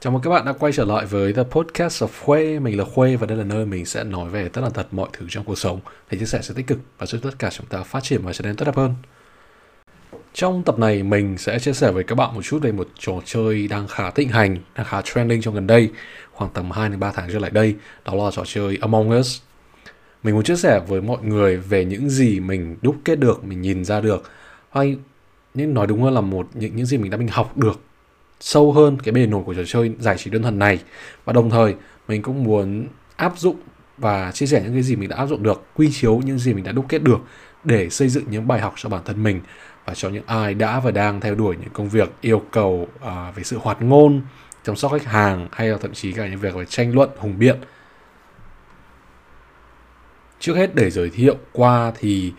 Chào mừng các bạn đã quay trở lại với The Podcast of Khuê. Mình là Khuê và đây là nơi mình sẽ nói về tất là tật mọi thứ trong cuộc sống để chia sẻ sự tích cực và giúp tất cả chúng ta phát triển và trở nên tốt đẹp hơn. Trong tập này mình sẽ chia sẻ với các bạn một chút về một trò chơi đang khá thịnh hành, đang khá trending trong gần đây, khoảng tầm 2 đến 3 tháng trở lại đây, đó là trò chơi Among Us. Mình muốn chia sẻ với mọi người về những gì mình đúc kết được, mình nhìn ra được, hay nên nói đúng hơn là một những những gì mình đã mình học được sâu hơn cái bề nổi của trò chơi giải trí đơn thuần này. Và đồng thời mình cũng muốn áp dụng và chia sẻ những cái gì mình đã áp dụng được quy chiếu những gì mình đã đúc kết được để xây dựng những bài học cho bản thân mình và cho những ai đã và đang theo đuổi những công việc yêu cầu uh, về sự hoạt ngôn chăm sóc khách hàng hay là thậm chí cả những việc về tranh luận hùng biện. Trước hết để giới thiệu qua thì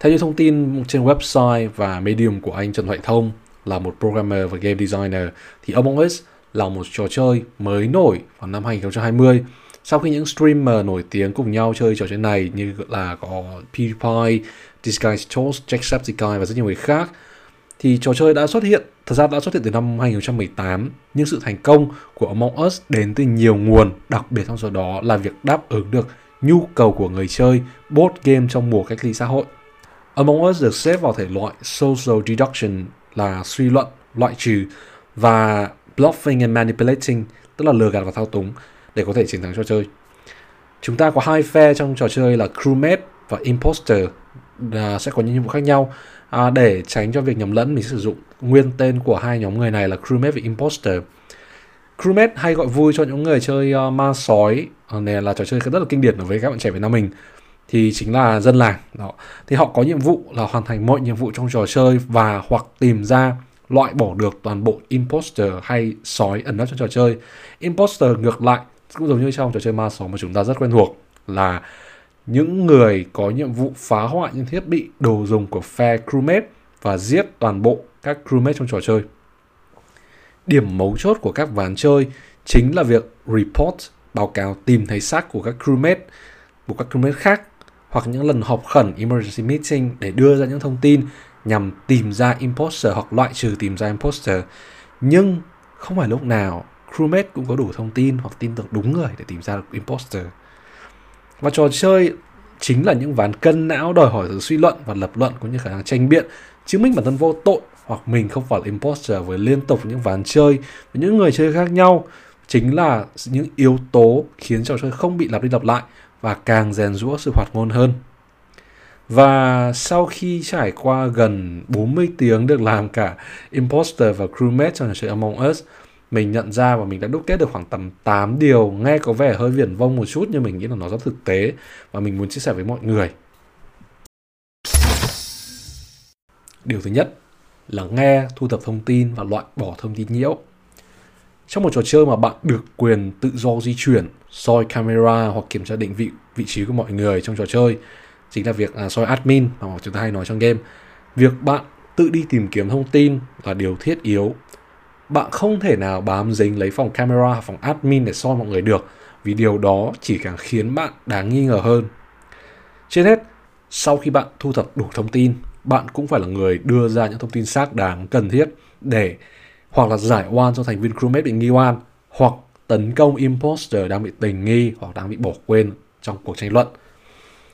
theo như thông tin trên website và medium của anh Trần Thoại Thông là một programmer và game designer thì Among Us là một trò chơi mới nổi vào năm 2020 sau khi những streamer nổi tiếng cùng nhau chơi trò chơi này như là có PewDiePie, Disguise Toast, Jacksepticeye và rất nhiều người khác thì trò chơi đã xuất hiện, thật ra đã xuất hiện từ năm 2018 nhưng sự thành công của Among Us đến từ nhiều nguồn, đặc biệt trong số đó là việc đáp ứng được nhu cầu của người chơi board game trong mùa cách ly xã hội. Among Us được xếp vào thể loại social deduction là suy luận, loại trừ và bluffing and manipulating, tức là lừa gạt và thao túng để có thể chiến thắng trò chơi. Chúng ta có hai phe trong trò chơi là crewmate và imposter à, sẽ có những nhiệm vụ khác nhau. À, để tránh cho việc nhầm lẫn, mình sử dụng nguyên tên của hai nhóm người này là crewmate và imposter. Crewmate hay gọi vui cho những người chơi uh, ma sói à, này là trò chơi rất là kinh điển đối với các bạn trẻ Việt Nam mình thì chính là dân làng, đó. Thì họ có nhiệm vụ là hoàn thành mọi nhiệm vụ trong trò chơi và hoặc tìm ra loại bỏ được toàn bộ imposter hay sói ẩn nấp trong trò chơi. Imposter ngược lại, cũng giống như trong trò chơi ma sói mà chúng ta rất quen thuộc, là những người có nhiệm vụ phá hoại những thiết bị đồ dùng của phe crewmate và giết toàn bộ các crewmate trong trò chơi. Điểm mấu chốt của các ván chơi chính là việc report, báo cáo tìm thấy xác của các crewmate, của các crewmate khác hoặc những lần họp khẩn emergency meeting để đưa ra những thông tin nhằm tìm ra imposter hoặc loại trừ tìm ra imposter. Nhưng không phải lúc nào crewmate cũng có đủ thông tin hoặc tin tưởng đúng người để tìm ra được imposter. Và trò chơi chính là những ván cân não đòi hỏi sự suy luận và lập luận cũng như khả năng tranh biện, chứng minh bản thân vô tội hoặc mình không phải là imposter với liên tục những ván chơi với những người chơi khác nhau chính là những yếu tố khiến trò chơi không bị lặp đi lặp lại và càng rèn rũa sự hoạt ngôn hơn. Và sau khi trải qua gần 40 tiếng được làm cả Imposter và Crewmate trong trò chơi Among Us, mình nhận ra và mình đã đúc kết được khoảng tầm 8 điều nghe có vẻ hơi viển vông một chút nhưng mình nghĩ là nó rất thực tế và mình muốn chia sẻ với mọi người. Điều thứ nhất là nghe, thu thập thông tin và loại bỏ thông tin nhiễu. Trong một trò chơi mà bạn được quyền tự do di chuyển, soi camera hoặc kiểm tra định vị vị trí của mọi người trong trò chơi chính là việc à, soi admin mà chúng ta hay nói trong game. Việc bạn tự đi tìm kiếm thông tin là điều thiết yếu. Bạn không thể nào bám dính lấy phòng camera, phòng admin để soi mọi người được vì điều đó chỉ càng khiến bạn đáng nghi ngờ hơn. Trên hết, sau khi bạn thu thập đủ thông tin, bạn cũng phải là người đưa ra những thông tin xác đáng cần thiết để hoặc là giải oan cho thành viên crewmate bị nghi oan hoặc tấn công imposter đang bị tình nghi hoặc đang bị bỏ quên trong cuộc tranh luận.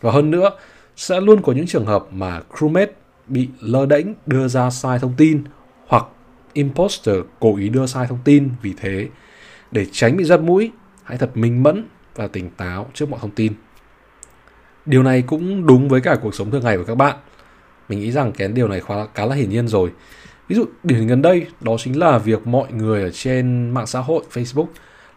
Và hơn nữa, sẽ luôn có những trường hợp mà crewmate bị lơ đễnh đưa ra sai thông tin hoặc imposter cố ý đưa sai thông tin vì thế để tránh bị giật mũi hãy thật minh mẫn và tỉnh táo trước mọi thông tin. Điều này cũng đúng với cả cuộc sống thường ngày của các bạn. Mình nghĩ rằng cái điều này khá, khá là hiển nhiên rồi. Ví dụ điển hình gần đây đó chính là việc mọi người ở trên mạng xã hội Facebook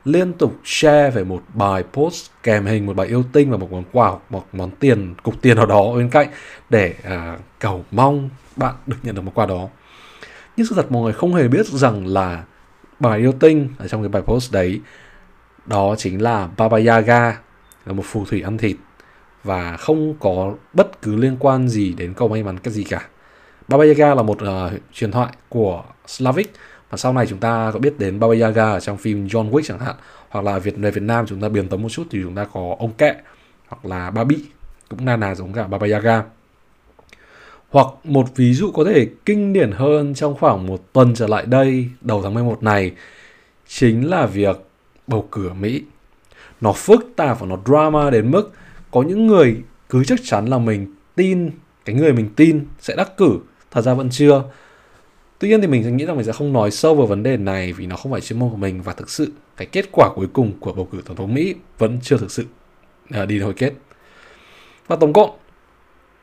liên tục share về một bài post kèm hình một bài yêu tinh và một món quà hoặc một món tiền cục tiền nào đó bên cạnh để à, cầu mong bạn được nhận được món quà đó. Nhưng sự thật mọi người không hề biết rằng là bài yêu tinh ở trong cái bài post đấy đó chính là Baba Yaga là một phù thủy ăn thịt và không có bất cứ liên quan gì đến cầu may mắn cái gì cả. Baba Yaga là một ờ, uh, truyền thoại của Slavic. Và sau này chúng ta có biết đến Baba Yaga ở trong phim John Wick chẳng hạn hoặc là Việt về Việt Nam chúng ta biến tấm một chút thì chúng ta có ông kẹ hoặc là ba bị cũng na nà giống cả Baba Yaga hoặc một ví dụ có thể kinh điển hơn trong khoảng một tuần trở lại đây đầu tháng 11 này chính là việc bầu cử ở Mỹ. Nó phức tạp và nó drama đến mức có những người cứ chắc chắn là mình tin cái người mình tin sẽ đắc cử, thật ra vẫn chưa. Tuy nhiên thì mình nghĩ rằng mình sẽ không nói sâu vào vấn đề này vì nó không phải chuyên môn của mình và thực sự cái kết quả cuối cùng của bầu cử tổng thống Mỹ vẫn chưa thực sự à, đi đến hồi kết. Và tổng cộng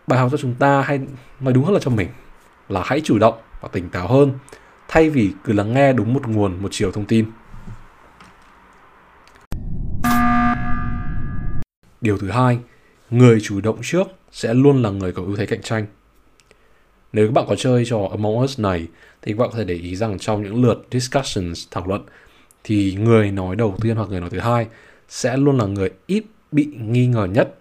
bài học cho chúng ta hay nói đúng hơn là cho mình là hãy chủ động và tỉnh táo hơn thay vì cứ lắng nghe đúng một nguồn một chiều thông tin. Điều thứ hai, người chủ động trước sẽ luôn là người có ưu thế cạnh tranh. Nếu các bạn có chơi trò Among Us này thì các bạn có thể để ý rằng trong những lượt discussions thảo luận thì người nói đầu tiên hoặc người nói thứ hai sẽ luôn là người ít bị nghi ngờ nhất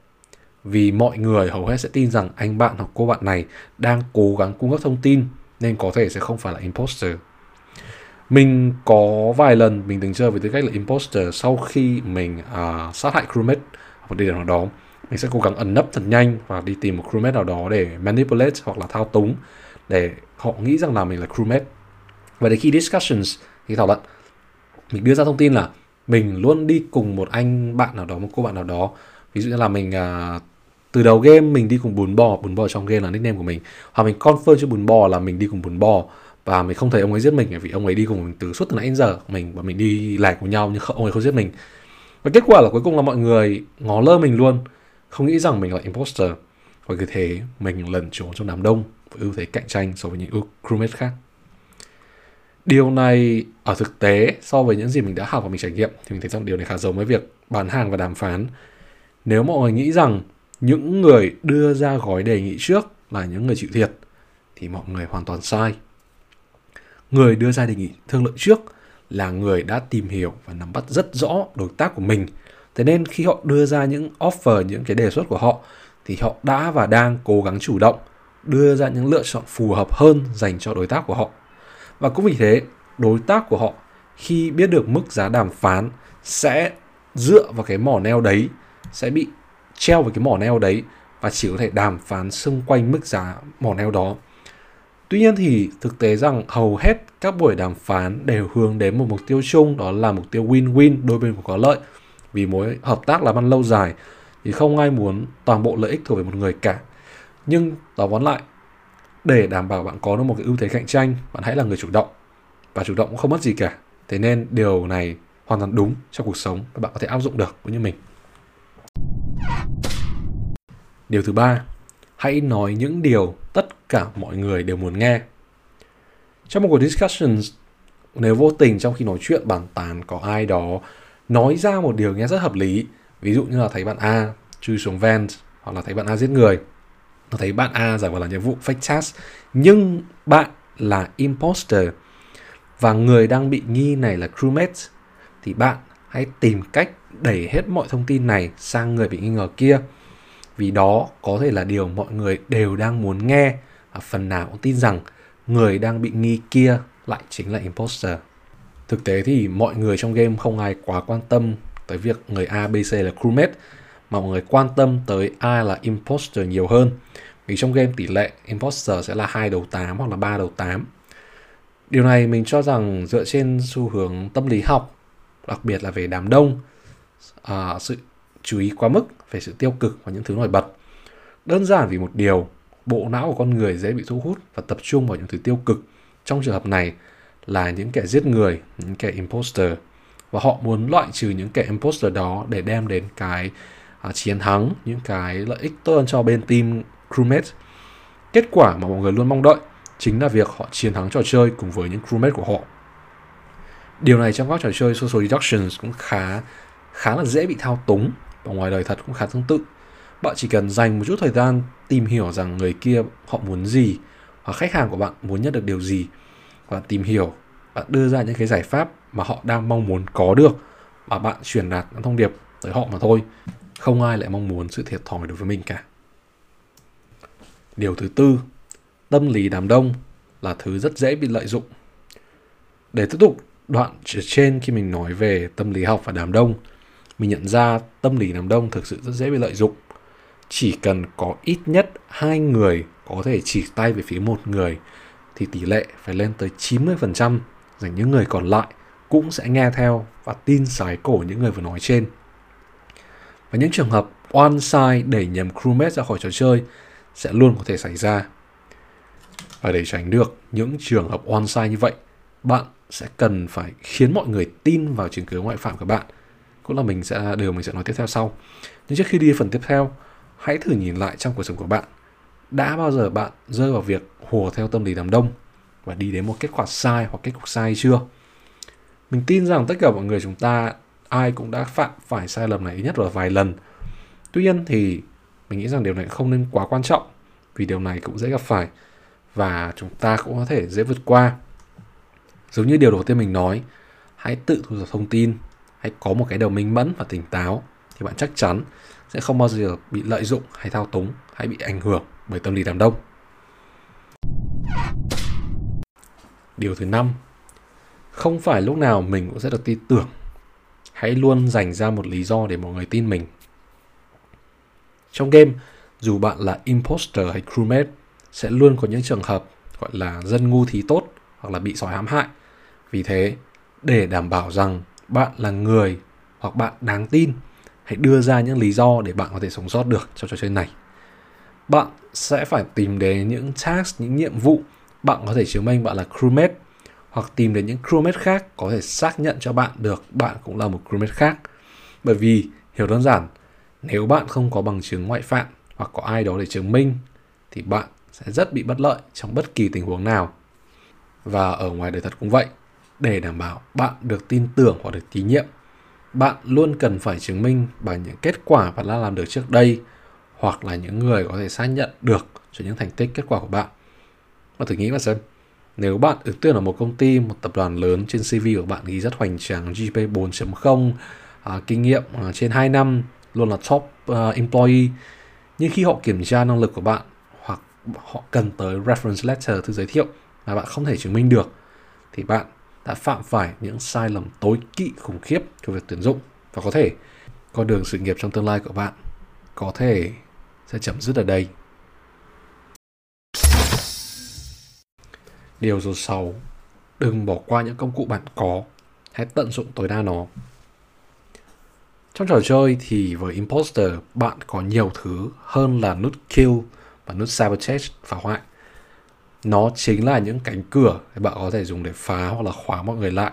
vì mọi người hầu hết sẽ tin rằng anh bạn hoặc cô bạn này đang cố gắng cung cấp thông tin nên có thể sẽ không phải là imposter. Mình có vài lần mình từng chơi với tư cách là imposter sau khi mình uh, sát hại crewmate một địa điểm nào đó mình sẽ cố gắng ẩn nấp thật nhanh và đi tìm một crewmate nào đó để manipulate hoặc là thao túng để họ nghĩ rằng là mình là crewmate. Và đến khi discussions khi thảo luận mình đưa ra thông tin là mình luôn đi cùng một anh bạn nào đó một cô bạn nào đó. Ví dụ như là mình uh, từ đầu game mình đi cùng bún bò bún bò trong game là nickname của mình. Hoặc mình confirm cho bún bò là mình đi cùng bún bò và mình không thấy ông ấy giết mình vì ông ấy đi cùng mình từ suốt từ nãy đến giờ mình và mình đi lẻ cùng nhau nhưng không, ông ấy không giết mình. Và kết quả là cuối cùng là mọi người ngó lơ mình luôn không nghĩ rằng mình là imposter và cứ thế mình lẩn trốn trong đám đông với ưu thế cạnh tranh so với những crewmate khác. Điều này ở thực tế so với những gì mình đã học và mình trải nghiệm thì mình thấy rằng điều này khá giống với việc bán hàng và đàm phán. Nếu mọi người nghĩ rằng những người đưa ra gói đề nghị trước là những người chịu thiệt thì mọi người hoàn toàn sai. Người đưa ra đề nghị thương lượng trước là người đã tìm hiểu và nắm bắt rất rõ đối tác của mình thế nên khi họ đưa ra những offer, những cái đề xuất của họ, thì họ đã và đang cố gắng chủ động đưa ra những lựa chọn phù hợp hơn dành cho đối tác của họ và cũng vì thế, đối tác của họ khi biết được mức giá đàm phán sẽ dựa vào cái mỏ neo đấy, sẽ bị treo vào cái mỏ neo đấy và chỉ có thể đàm phán xung quanh mức giá mỏ neo đó. Tuy nhiên thì thực tế rằng hầu hết các buổi đàm phán đều hướng đến một mục tiêu chung, đó là mục tiêu win-win, đôi bên cùng có lợi. Vì mối hợp tác làm ăn lâu dài thì không ai muốn toàn bộ lợi ích thuộc về một người cả. Nhưng tóm vón lại, để đảm bảo bạn có được một cái ưu thế cạnh tranh, bạn hãy là người chủ động. Và chủ động cũng không mất gì cả. Thế nên điều này hoàn toàn đúng trong cuộc sống và bạn có thể áp dụng được cũng như mình. Điều thứ ba, hãy nói những điều tất cả mọi người đều muốn nghe. Trong một cuộc discussion, nếu vô tình trong khi nói chuyện bàn tán có ai đó nói ra một điều nghe rất hợp lý, ví dụ như là thấy bạn A chui xuống vent hoặc là thấy bạn A giết người, nó thấy bạn A giải vào là nhiệm vụ fake task, nhưng bạn là imposter và người đang bị nghi này là crewmate thì bạn hãy tìm cách đẩy hết mọi thông tin này sang người bị nghi ngờ kia. Vì đó có thể là điều mọi người đều đang muốn nghe và phần nào cũng tin rằng người đang bị nghi kia lại chính là imposter. Thực tế thì mọi người trong game không ai quá quan tâm tới việc người A, B, C là crewmate mà mọi người quan tâm tới ai là imposter nhiều hơn. Vì trong game tỷ lệ imposter sẽ là hai đầu 8 hoặc là ba đầu 8. Điều này mình cho rằng dựa trên xu hướng tâm lý học, đặc biệt là về đám đông, à, sự chú ý quá mức về sự tiêu cực và những thứ nổi bật. Đơn giản vì một điều, bộ não của con người dễ bị thu hút và tập trung vào những thứ tiêu cực. Trong trường hợp này là những kẻ giết người, những kẻ imposter và họ muốn loại trừ những kẻ imposter đó để đem đến cái à, uh, chiến thắng, những cái lợi ích tốt hơn cho bên team crewmate. Kết quả mà mọi người luôn mong đợi chính là việc họ chiến thắng trò chơi cùng với những crewmate của họ. Điều này trong các trò chơi social deductions cũng khá khá là dễ bị thao túng và ngoài đời thật cũng khá tương tự. Bạn chỉ cần dành một chút thời gian tìm hiểu rằng người kia họ muốn gì hoặc khách hàng của bạn muốn nhận được điều gì và tìm hiểu bạn đưa ra những cái giải pháp mà họ đang mong muốn có được mà bạn truyền đạt những thông điệp tới họ mà thôi. Không ai lại mong muốn sự thiệt thòi đối với mình cả. Điều thứ tư, tâm lý đám đông là thứ rất dễ bị lợi dụng. Để tiếp tục đoạn trên khi mình nói về tâm lý học và đám đông mình nhận ra tâm lý đám đông thực sự rất dễ bị lợi dụng. Chỉ cần có ít nhất hai người có thể chỉ tay về phía một người thì tỷ lệ phải lên tới 90% dành những người còn lại cũng sẽ nghe theo và tin sái cổ những người vừa nói trên. Và những trường hợp one side đẩy nhầm crewmate ra khỏi trò chơi sẽ luôn có thể xảy ra. Và để tránh được những trường hợp one side như vậy, bạn sẽ cần phải khiến mọi người tin vào chứng cứ ngoại phạm của bạn. Cũng là mình sẽ điều mình sẽ nói tiếp theo sau. Nhưng trước khi đi phần tiếp theo, hãy thử nhìn lại trong cuộc sống của bạn. Đã bao giờ bạn rơi vào việc hùa theo tâm lý đám đông và đi đến một kết quả sai hoặc kết cục sai chưa? Mình tin rằng tất cả mọi người chúng ta ai cũng đã phạm phải sai lầm này ít nhất là vài lần. Tuy nhiên thì mình nghĩ rằng điều này không nên quá quan trọng vì điều này cũng dễ gặp phải và chúng ta cũng có thể dễ vượt qua. Giống như điều đầu tiên mình nói, hãy tự thu thập thông tin, hãy có một cái đầu minh mẫn và tỉnh táo thì bạn chắc chắn sẽ không bao giờ bị lợi dụng hay thao túng hay bị ảnh hưởng bởi tâm lý đám đông. Điều thứ năm, không phải lúc nào mình cũng sẽ được tin tưởng. Hãy luôn dành ra một lý do để mọi người tin mình. Trong game, dù bạn là imposter hay crewmate, sẽ luôn có những trường hợp gọi là dân ngu thì tốt hoặc là bị sói hãm hại. Vì thế, để đảm bảo rằng bạn là người hoặc bạn đáng tin, hãy đưa ra những lý do để bạn có thể sống sót được trong trò chơi này. Bạn sẽ phải tìm đến những task, những nhiệm vụ bạn có thể chứng minh bạn là crewmate hoặc tìm đến những crewmate khác có thể xác nhận cho bạn được bạn cũng là một crewmate khác. Bởi vì, hiểu đơn giản, nếu bạn không có bằng chứng ngoại phạm hoặc có ai đó để chứng minh thì bạn sẽ rất bị bất lợi trong bất kỳ tình huống nào. Và ở ngoài đời thật cũng vậy. Để đảm bảo bạn được tin tưởng hoặc được tín nhiệm, bạn luôn cần phải chứng minh bằng những kết quả bạn đã làm được trước đây hoặc là những người có thể xác nhận được cho những thành tích kết quả của bạn. Và thử nghĩ mà xem, nếu bạn ứng tuyển ở một công ty, một tập đoàn lớn trên CV của bạn ghi rất hoành tráng GPA 4.0, à, kinh nghiệm à, trên 2 năm, luôn là top uh, employee. Nhưng khi họ kiểm tra năng lực của bạn hoặc họ cần tới reference letter thư giới thiệu mà bạn không thể chứng minh được thì bạn đã phạm phải những sai lầm tối kỵ khủng khiếp cho việc tuyển dụng và có thể con đường sự nghiệp trong tương lai của bạn có thể sẽ chấm dứt ở đây. Điều số 6. Đừng bỏ qua những công cụ bạn có, hãy tận dụng tối đa nó. Trong trò chơi thì với Imposter bạn có nhiều thứ hơn là nút kill và nút sabotage phá hoại. Nó chính là những cánh cửa để bạn có thể dùng để phá hoặc là khóa mọi người lại,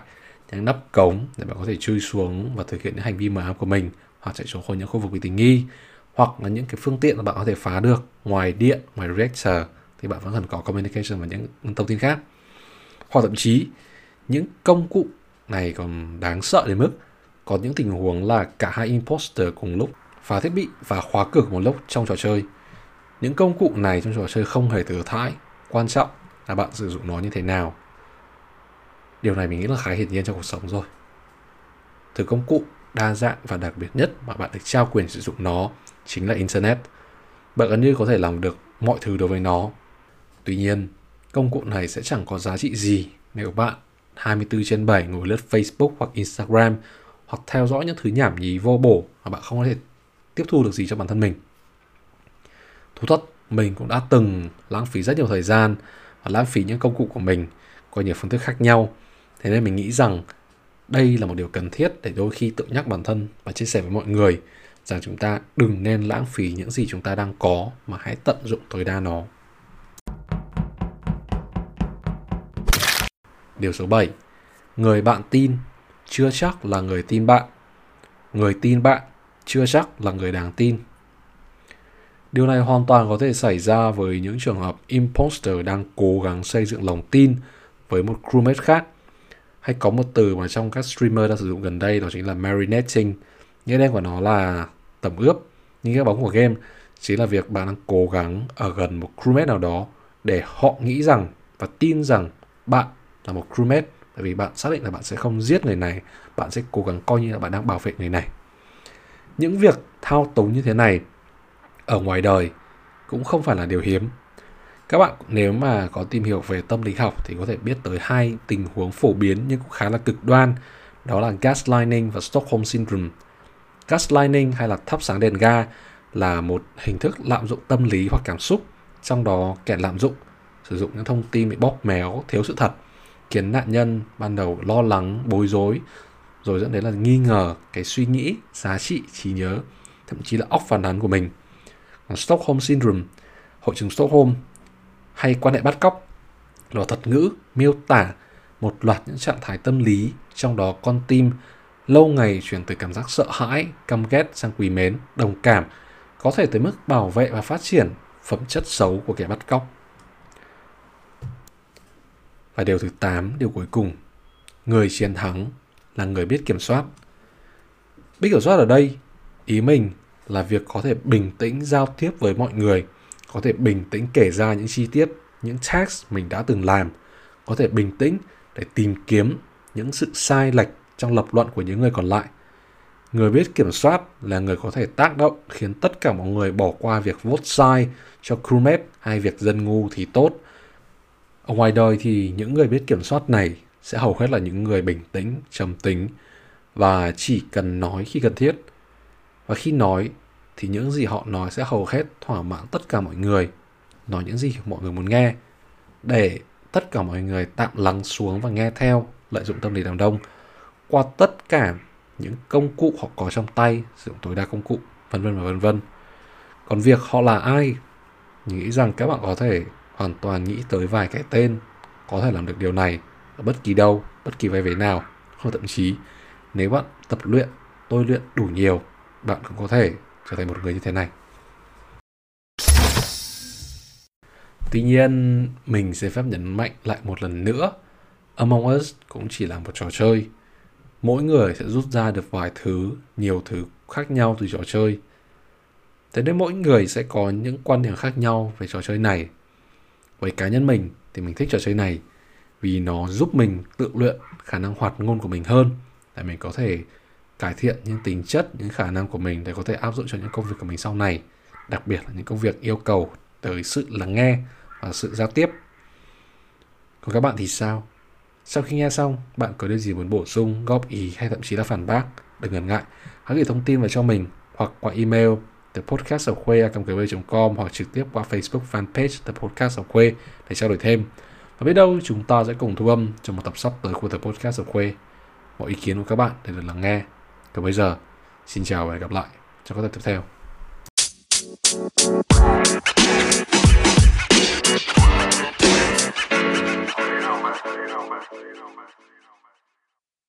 những nắp cống để bạn có thể chui xuống và thực hiện những hành vi mờ ám của mình hoặc chạy trốn khỏi những khu vực bị tình nghi hoặc là những cái phương tiện mà bạn có thể phá được ngoài điện, ngoài reactor thì bạn vẫn cần có communication và những thông tin khác. Hoặc thậm chí những công cụ này còn đáng sợ đến mức có những tình huống là cả hai imposter cùng lúc phá thiết bị và khóa cửa một lúc trong trò chơi. Những công cụ này trong trò chơi không hề thừa thãi, quan trọng là bạn sử dụng nó như thế nào. Điều này mình nghĩ là khá hiển nhiên trong cuộc sống rồi. từ công cụ đa dạng và đặc biệt nhất mà bạn được trao quyền sử dụng nó chính là Internet. Bạn gần như có thể làm được mọi thứ đối với nó. Tuy nhiên, công cụ này sẽ chẳng có giá trị gì nếu bạn 24 trên 7 ngồi lướt Facebook hoặc Instagram hoặc theo dõi những thứ nhảm nhí vô bổ mà bạn không có thể tiếp thu được gì cho bản thân mình. Thú thật, mình cũng đã từng lãng phí rất nhiều thời gian và lãng phí những công cụ của mình qua nhiều phương thức khác nhau. Thế nên mình nghĩ rằng đây là một điều cần thiết để đôi khi tự nhắc bản thân và chia sẻ với mọi người rằng chúng ta đừng nên lãng phí những gì chúng ta đang có mà hãy tận dụng tối đa nó. Điều số 7. Người bạn tin chưa chắc là người tin bạn. Người tin bạn chưa chắc là người đáng tin. Điều này hoàn toàn có thể xảy ra với những trường hợp imposter đang cố gắng xây dựng lòng tin với một crewmate khác. Hay có một từ mà trong các streamer đang sử dụng gần đây đó chính là marinating. Nghĩa đen của nó là tẩm ướp. Nhưng cái bóng của game chính là việc bạn đang cố gắng ở gần một crewmate nào đó để họ nghĩ rằng và tin rằng bạn là một crewmate tại vì bạn xác định là bạn sẽ không giết người này, bạn sẽ cố gắng coi như là bạn đang bảo vệ người này những việc thao túng như thế này ở ngoài đời cũng không phải là điều hiếm các bạn nếu mà có tìm hiểu về tâm lý học thì có thể biết tới hai tình huống phổ biến nhưng cũng khá là cực đoan đó là gaslighting và Stockholm syndrome gaslighting hay là thắp sáng đèn ga là một hình thức lạm dụng tâm lý hoặc cảm xúc trong đó kẻ lạm dụng sử dụng những thông tin bị bóp méo thiếu sự thật khiến nạn nhân ban đầu lo lắng, bối rối, rồi dẫn đến là nghi ngờ cái suy nghĩ, giá trị, trí nhớ, thậm chí là óc phản án của mình. Còn Stockholm Syndrome, hội chứng Stockholm hay quan hệ bắt cóc là thuật ngữ miêu tả một loạt những trạng thái tâm lý trong đó con tim lâu ngày chuyển từ cảm giác sợ hãi, căm ghét sang quý mến, đồng cảm, có thể tới mức bảo vệ và phát triển phẩm chất xấu của kẻ bắt cóc. Và điều thứ 8, điều cuối cùng, người chiến thắng là người biết kiểm soát. Biết kiểm soát ở đây, ý mình là việc có thể bình tĩnh giao tiếp với mọi người, có thể bình tĩnh kể ra những chi tiết, những task mình đã từng làm, có thể bình tĩnh để tìm kiếm những sự sai lệch trong lập luận của những người còn lại. Người biết kiểm soát là người có thể tác động khiến tất cả mọi người bỏ qua việc vote sai cho crewmate hay việc dân ngu thì tốt. Ở ngoài đời thì những người biết kiểm soát này sẽ hầu hết là những người bình tĩnh, trầm tính và chỉ cần nói khi cần thiết. Và khi nói thì những gì họ nói sẽ hầu hết thỏa mãn tất cả mọi người, nói những gì mọi người muốn nghe. Để tất cả mọi người tạm lắng xuống và nghe theo, lợi dụng tâm lý đám đông. Qua tất cả những công cụ họ có trong tay, sử dụng tối đa công cụ, vân vân và vân vân. Còn việc họ là ai, nghĩ rằng các bạn có thể hoàn toàn nghĩ tới vài cái tên có thể làm được điều này ở bất kỳ đâu, bất kỳ vai vế nào, hoặc thậm chí nếu bạn tập luyện, tôi luyện đủ nhiều, bạn cũng có thể trở thành một người như thế này. Tuy nhiên, mình sẽ phép nhấn mạnh lại một lần nữa, Among Us cũng chỉ là một trò chơi. Mỗi người sẽ rút ra được vài thứ, nhiều thứ khác nhau từ trò chơi. Thế nên mỗi người sẽ có những quan điểm khác nhau về trò chơi này. Với cá nhân mình thì mình thích trò chơi này vì nó giúp mình tự luyện khả năng hoạt ngôn của mình hơn để mình có thể cải thiện những tính chất, những khả năng của mình để có thể áp dụng cho những công việc của mình sau này. Đặc biệt là những công việc yêu cầu tới sự lắng nghe và sự giao tiếp. Còn các bạn thì sao? Sau khi nghe xong, bạn có điều gì muốn bổ sung, góp ý hay thậm chí là phản bác? Đừng ngần ngại, hãy gửi thông tin vào cho mình hoặc qua email the podcast ở quê com hoặc trực tiếp qua Facebook fanpage The Podcast ở quê để trao đổi thêm. Và biết đâu chúng ta sẽ cùng thu âm trong một tập sắp tới của The Podcast ở quê. Mọi ý kiến của các bạn để được lắng nghe. Còn bây giờ, xin chào và hẹn gặp lại trong các tập tiếp theo. you know, man. You know, man.